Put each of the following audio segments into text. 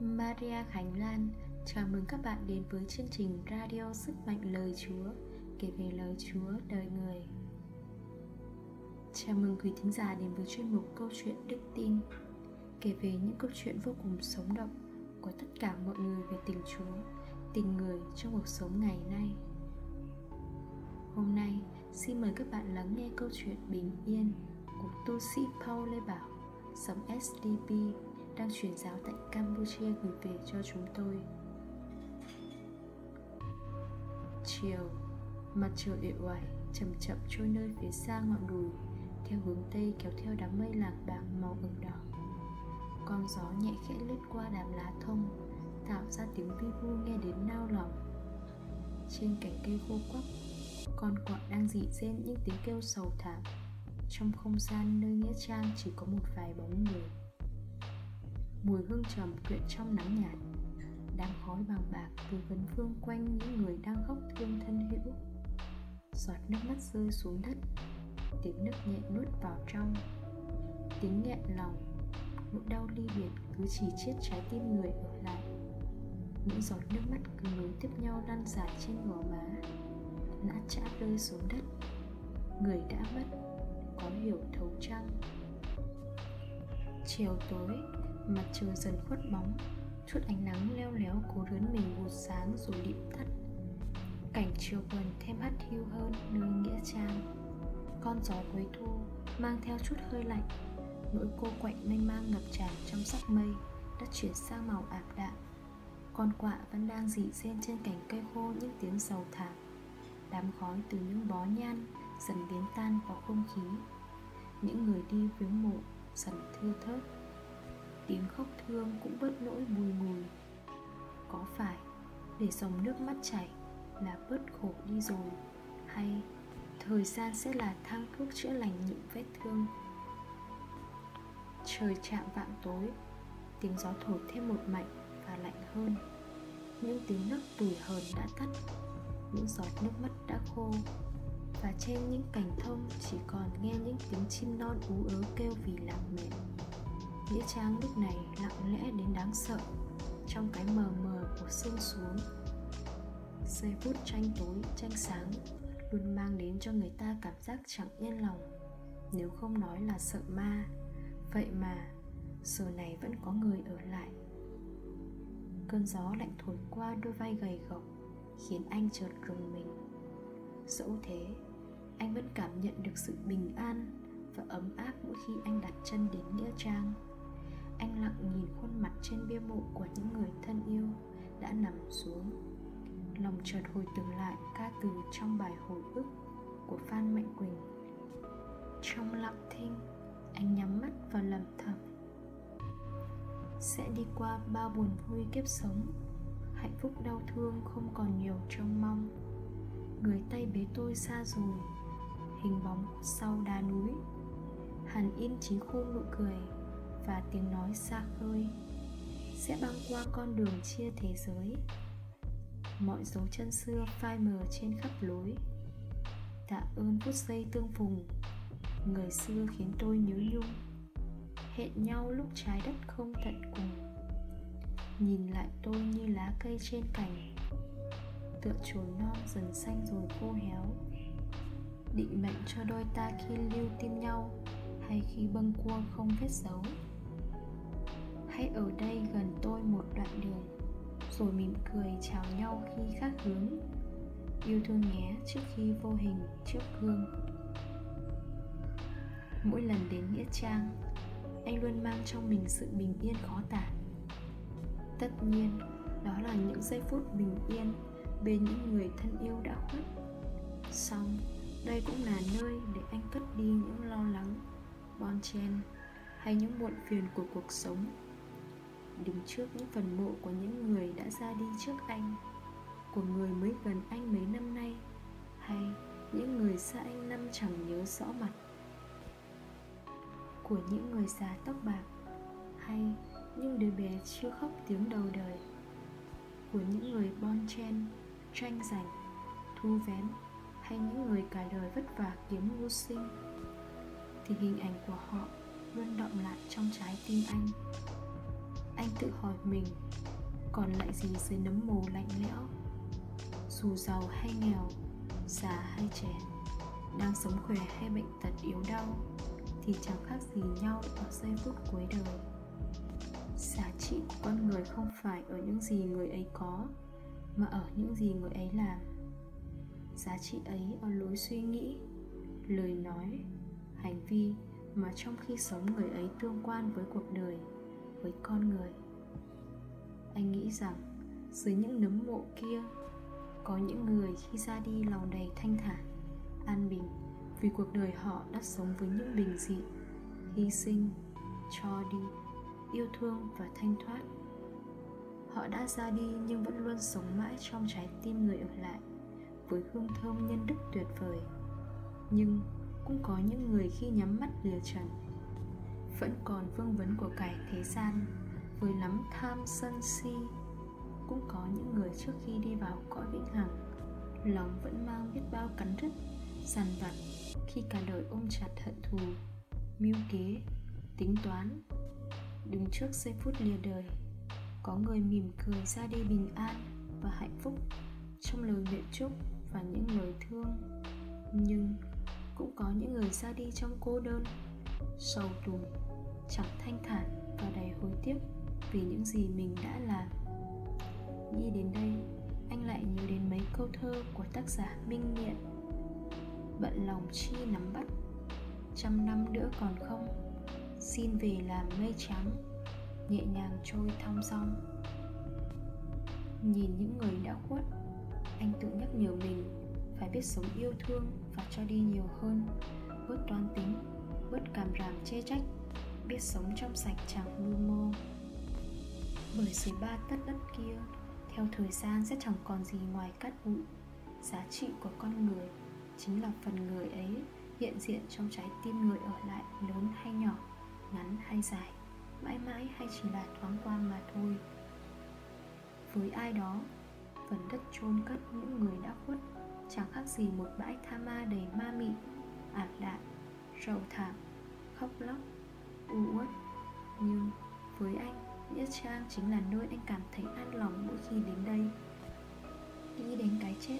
Maria Khánh Lan. Chào mừng các bạn đến với chương trình Radio Sức Mạnh Lời Chúa, Kể về lời Chúa, đời người. Chào mừng quý thính giả đến với chuyên mục Câu chuyện Đức Tin, Kể về những câu chuyện vô cùng sống động Của tất cả mọi người về tình Chúa, Tình người trong cuộc sống ngày nay. Hôm nay, xin mời các bạn lắng nghe câu chuyện Bình Yên Của tu sĩ Paul Lê Bảo, Sống SDP đang truyền giáo tại Campuchia gửi về cho chúng tôi. Chiều, mặt trời uể oải chậm chậm trôi nơi phía xa ngọn đồi theo hướng tây kéo theo đám mây lạc bạc màu ửng đỏ. Con gió nhẹ khẽ lướt qua đám lá thông tạo ra tiếng vi vu nghe đến nao lòng. Trên cành cây khô quắc, con quạ đang dị rên những tiếng kêu sầu thảm trong không gian nơi nghĩa trang chỉ có một vài bóng người mùi hương trầm quyện trong nắng nhạt. Đang khói vàng bạc từ vấn phương quanh những người đang khóc thương thân hữu. Giọt nước mắt rơi xuống đất, tiếng nước nhẹ nuốt vào trong. Tiếng nghẹn lòng, nỗi đau ly biệt cứ chỉ chết trái tim người ở lại. Những giọt nước mắt cứ nối tiếp nhau lăn dài trên gò má. Lã chã rơi xuống đất, người đã mất, có hiểu thấu trăng chiều tối mặt trời dần khuất bóng, chút ánh nắng leo léo cố rướn mình một sáng rồi điểm tắt cảnh chiều buồn thêm hắt hiu hơn nơi nghĩa trang. Con gió cuối thu, mang theo chút hơi lạnh. Nỗi cô quạnh mênh mang ngập tràn trong sắc mây đã chuyển sang màu ảm đạm. Con quạ vẫn đang dị xen trên cành cây khô những tiếng sầu thảm. Đám khói từ những bó nhan dần biến tan vào không khí. Những người đi viếng mộ dần thưa thớt tiếng khóc thương cũng bớt nỗi bùi ngùi. Có phải để dòng nước mắt chảy là bớt khổ đi rồi, hay thời gian sẽ là thang thuốc chữa lành những vết thương? Trời chạm vạng tối, tiếng gió thổi thêm một mạnh và lạnh hơn. Những tiếng nấc tủi hờn đã tắt, những giọt nước mắt đã khô. Và trên những cành thông chỉ còn nghe những tiếng chim non ú ớ kêu vì lạc mệt nghĩa trang lúc này lặng lẽ đến đáng sợ, trong cái mờ mờ của sương xuống. Giây phút tranh tối, tranh sáng luôn mang đến cho người ta cảm giác chẳng yên lòng. Nếu không nói là sợ ma, vậy mà giờ này vẫn có người ở lại. Cơn gió lạnh thổi qua đôi vai gầy gộc, khiến anh chợt rùng mình. Dẫu thế, anh vẫn cảm nhận được sự bình an và ấm áp mỗi khi anh đặt chân đến nghĩa trang anh lặng nhìn khuôn mặt trên bia mộ của những người thân yêu, đã nằm xuống. Lòng chợt hồi tưởng lại ca từ trong bài hồi ức của phan mạnh quỳnh. Trong lặng thinh, anh nhắm mắt và lầm thầm sẽ đi qua bao buồn vui kiếp sống, hạnh phúc đau thương không còn nhiều trông mong. Người tay bế tôi xa rồi, hình bóng sau đá núi. Hàn in trí khuôn nụ cười và tiếng nói xa khơi sẽ băng qua con đường chia thế giới. Mọi dấu chân xưa phai mờ trên khắp lối. Tạ ơn phút giây tương phùng, người xưa khiến tôi nhớ nhung. Hẹn nhau lúc trái đất không tận cùng. Nhìn lại tôi như lá cây trên cành, tựa chồi non dần xanh rồi khô héo. Định mệnh cho đôi ta khi lưu tin nhau hay khi bâng cua không vết dấu hãy ở đây gần tôi một đoạn đường, rồi mỉm cười chào nhau khi khác hướng. Yêu thương nhé, trước khi vô hình, trước gương. Mỗi lần đến nghĩa trang, anh luôn mang trong mình sự bình yên khó tả. Tất nhiên, đó là những giây phút bình yên bên những người thân yêu đã khuất. Xong, đây cũng là nơi để anh cất đi những lo lắng, bon chen hay những muộn phiền của cuộc sống đứng trước những phần mộ của những người đã ra đi trước anh, của người mới gần anh mấy năm nay, hay những người xa anh năm chẳng nhớ rõ mặt, của những người già tóc bạc, hay những đứa bé chưa khóc tiếng đầu đời, của những người bon chen, tranh giành, thu vén, hay những người cả đời vất vả kiếm mưu sinh. Thì hình ảnh của họ luôn động lại trong trái tim anh anh tự hỏi mình, còn lại gì dưới nấm mồ lạnh lẽo? Dù giàu hay nghèo, già hay trẻ, đang sống khỏe hay bệnh tật yếu đau, thì chẳng khác gì nhau ở giây phút cuối đời. Giá trị của con người không phải ở những gì người ấy có, mà ở những gì người ấy làm. Giá trị ấy ở lối suy nghĩ, lời nói, hành vi mà trong khi sống người ấy tương quan với cuộc đời với con người. Anh nghĩ rằng dưới những nấm mộ kia, có những người khi ra đi lòng đầy thanh thản, an bình, vì cuộc đời họ đã sống với những bình dị, hy sinh, cho đi, yêu thương và thanh thoát. Họ đã ra đi nhưng vẫn luôn sống mãi trong trái tim người ở lại, với hương thơm nhân đức tuyệt vời. Nhưng cũng có những người khi nhắm mắt lìa trần vẫn còn vương vấn của cải thế gian. Với lắm tham sân si, cũng có những người trước khi đi vào cõi vĩnh hằng, lòng vẫn mang biết bao cắn rứt, dằn vặt khi cả đời ôm chặt hận thù, mưu kế, tính toán. Đứng trước giây phút lìa đời, có người mỉm cười ra đi bình an và hạnh phúc trong lời nguyện chúc và những lời thương. Nhưng cũng có những người ra đi trong cô đơn, sầu tủi chẳng thanh thản và đầy hối tiếc vì những gì mình đã làm. Nghĩ đến đây, anh lại nhớ đến mấy câu thơ của tác giả minh nghiện bận lòng chi nắm bắt, trăm năm nữa còn không? Xin về làm mây trắng, nhẹ nhàng trôi thong dong. Nhìn những người đã khuất, anh tự nhắc nhở mình phải biết sống yêu thương và cho đi nhiều hơn. Bớt toan tính, bớt cảm ràm chê trách biết sống trong sạch chẳng mưu mô. Bởi dưới ba tất đất kia, theo thời gian sẽ chẳng còn gì ngoài cát bụi. Giá trị của con người chính là phần người ấy hiện diện trong trái tim người ở lại, lớn hay nhỏ, ngắn hay dài, mãi mãi hay chỉ là thoáng qua mà thôi. Với ai đó, phần đất chôn cất những người đã khuất, chẳng khác gì một bãi tha ma đầy ma mị, ảm đạm, rầu thảm, khóc lóc u uất nhưng với anh nghĩa trang chính là nơi anh cảm thấy an lòng mỗi khi đến đây. Nghĩ đến cái chết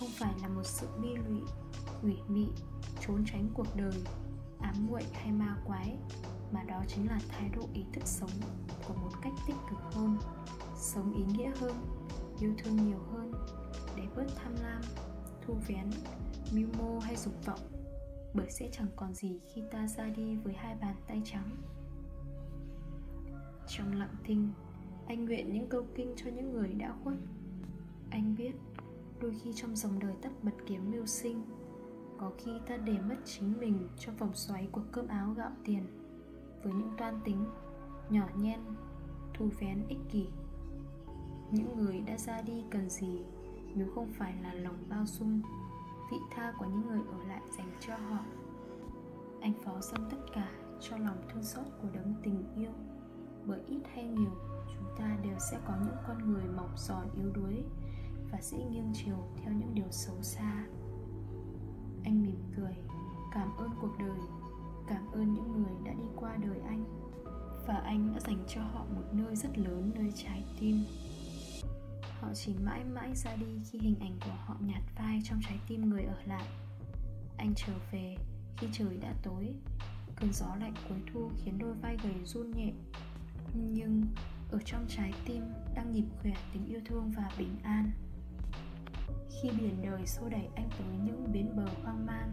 không phải là một sự bi lụy, quỷ mị, trốn tránh cuộc đời, ám muội hay ma quái, mà đó chính là thái độ ý thức sống của một cách tích cực hơn, sống ý nghĩa hơn, yêu thương nhiều hơn, để bớt tham lam, thu vén, mưu mô hay dục vọng bởi sẽ chẳng còn gì khi ta ra đi với hai bàn tay trắng. Trong lặng thinh, anh nguyện những câu kinh cho những người đã khuất. Anh biết, đôi khi trong dòng đời tắt bật kiếm mưu sinh, có khi ta để mất chính mình trong vòng xoáy của cơm áo gạo tiền. Với những toan tính, nhỏ nhen thu vén ích kỷ, những người đã ra đi cần gì nếu không phải là lòng bao dung vị tha của những người ở lại dành cho họ. Anh phó xong tất cả cho lòng thương xót của đấng tình yêu. Bởi ít hay nhiều, chúng ta đều sẽ có những con người mỏng giòn yếu đuối và dễ nghiêng chiều theo những điều xấu xa. Anh mỉm cười, cảm ơn cuộc đời, cảm ơn những người đã đi qua đời anh, và anh đã dành cho họ một nơi rất lớn, nơi trái tim họ chỉ mãi mãi ra đi khi hình ảnh của họ nhạt phai trong trái tim người ở lại. Anh trở về, khi trời đã tối, cơn gió lạnh cuối thu khiến đôi vai gầy run nhẹ. Nhưng ở trong trái tim đang nhịp khỏe tình yêu thương và bình an. Khi biển đời xô đẩy anh tới những bến bờ hoang mang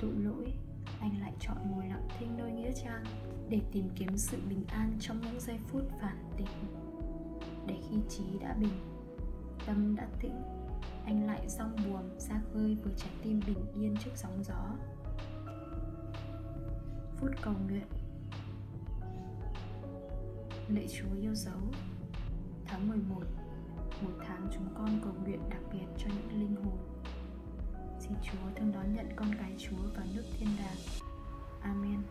tội lỗi, anh lại chọn ngồi lặng thinh nơi nghĩa trang để tìm kiếm sự bình an trong những giây phút phản tỉnh. Để khi trí đã bình tâm đã tĩnh anh lại rong buồm ra khơi với trái tim bình yên trước sóng gió. Phút cầu nguyện. Lạy Chúa yêu dấu. Tháng 11 Một tháng chúng con cầu nguyện đặc biệt cho những linh hồn. Xin Chúa thương đón nhận con cái Chúa vào nước thiên đàng. Amen.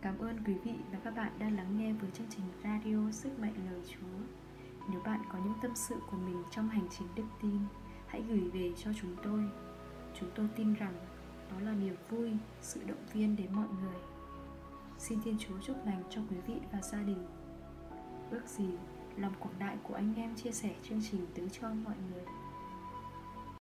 Cảm ơn quý vị và các bạn đã lắng nghe với chương trình radio Sức mạnh lời Chúa. Nếu bạn có những tâm sự của mình trong hành trình đức tin Hãy gửi về cho chúng tôi. Chúng tôi tin rằng đó là niềm vui, sự động viên đến mọi người. Xin Thiên Chúa chúc lành cho quý vị và gia đình. Ước gì lòng quảng đại của anh em chia sẻ chương trình tới cho mọi người.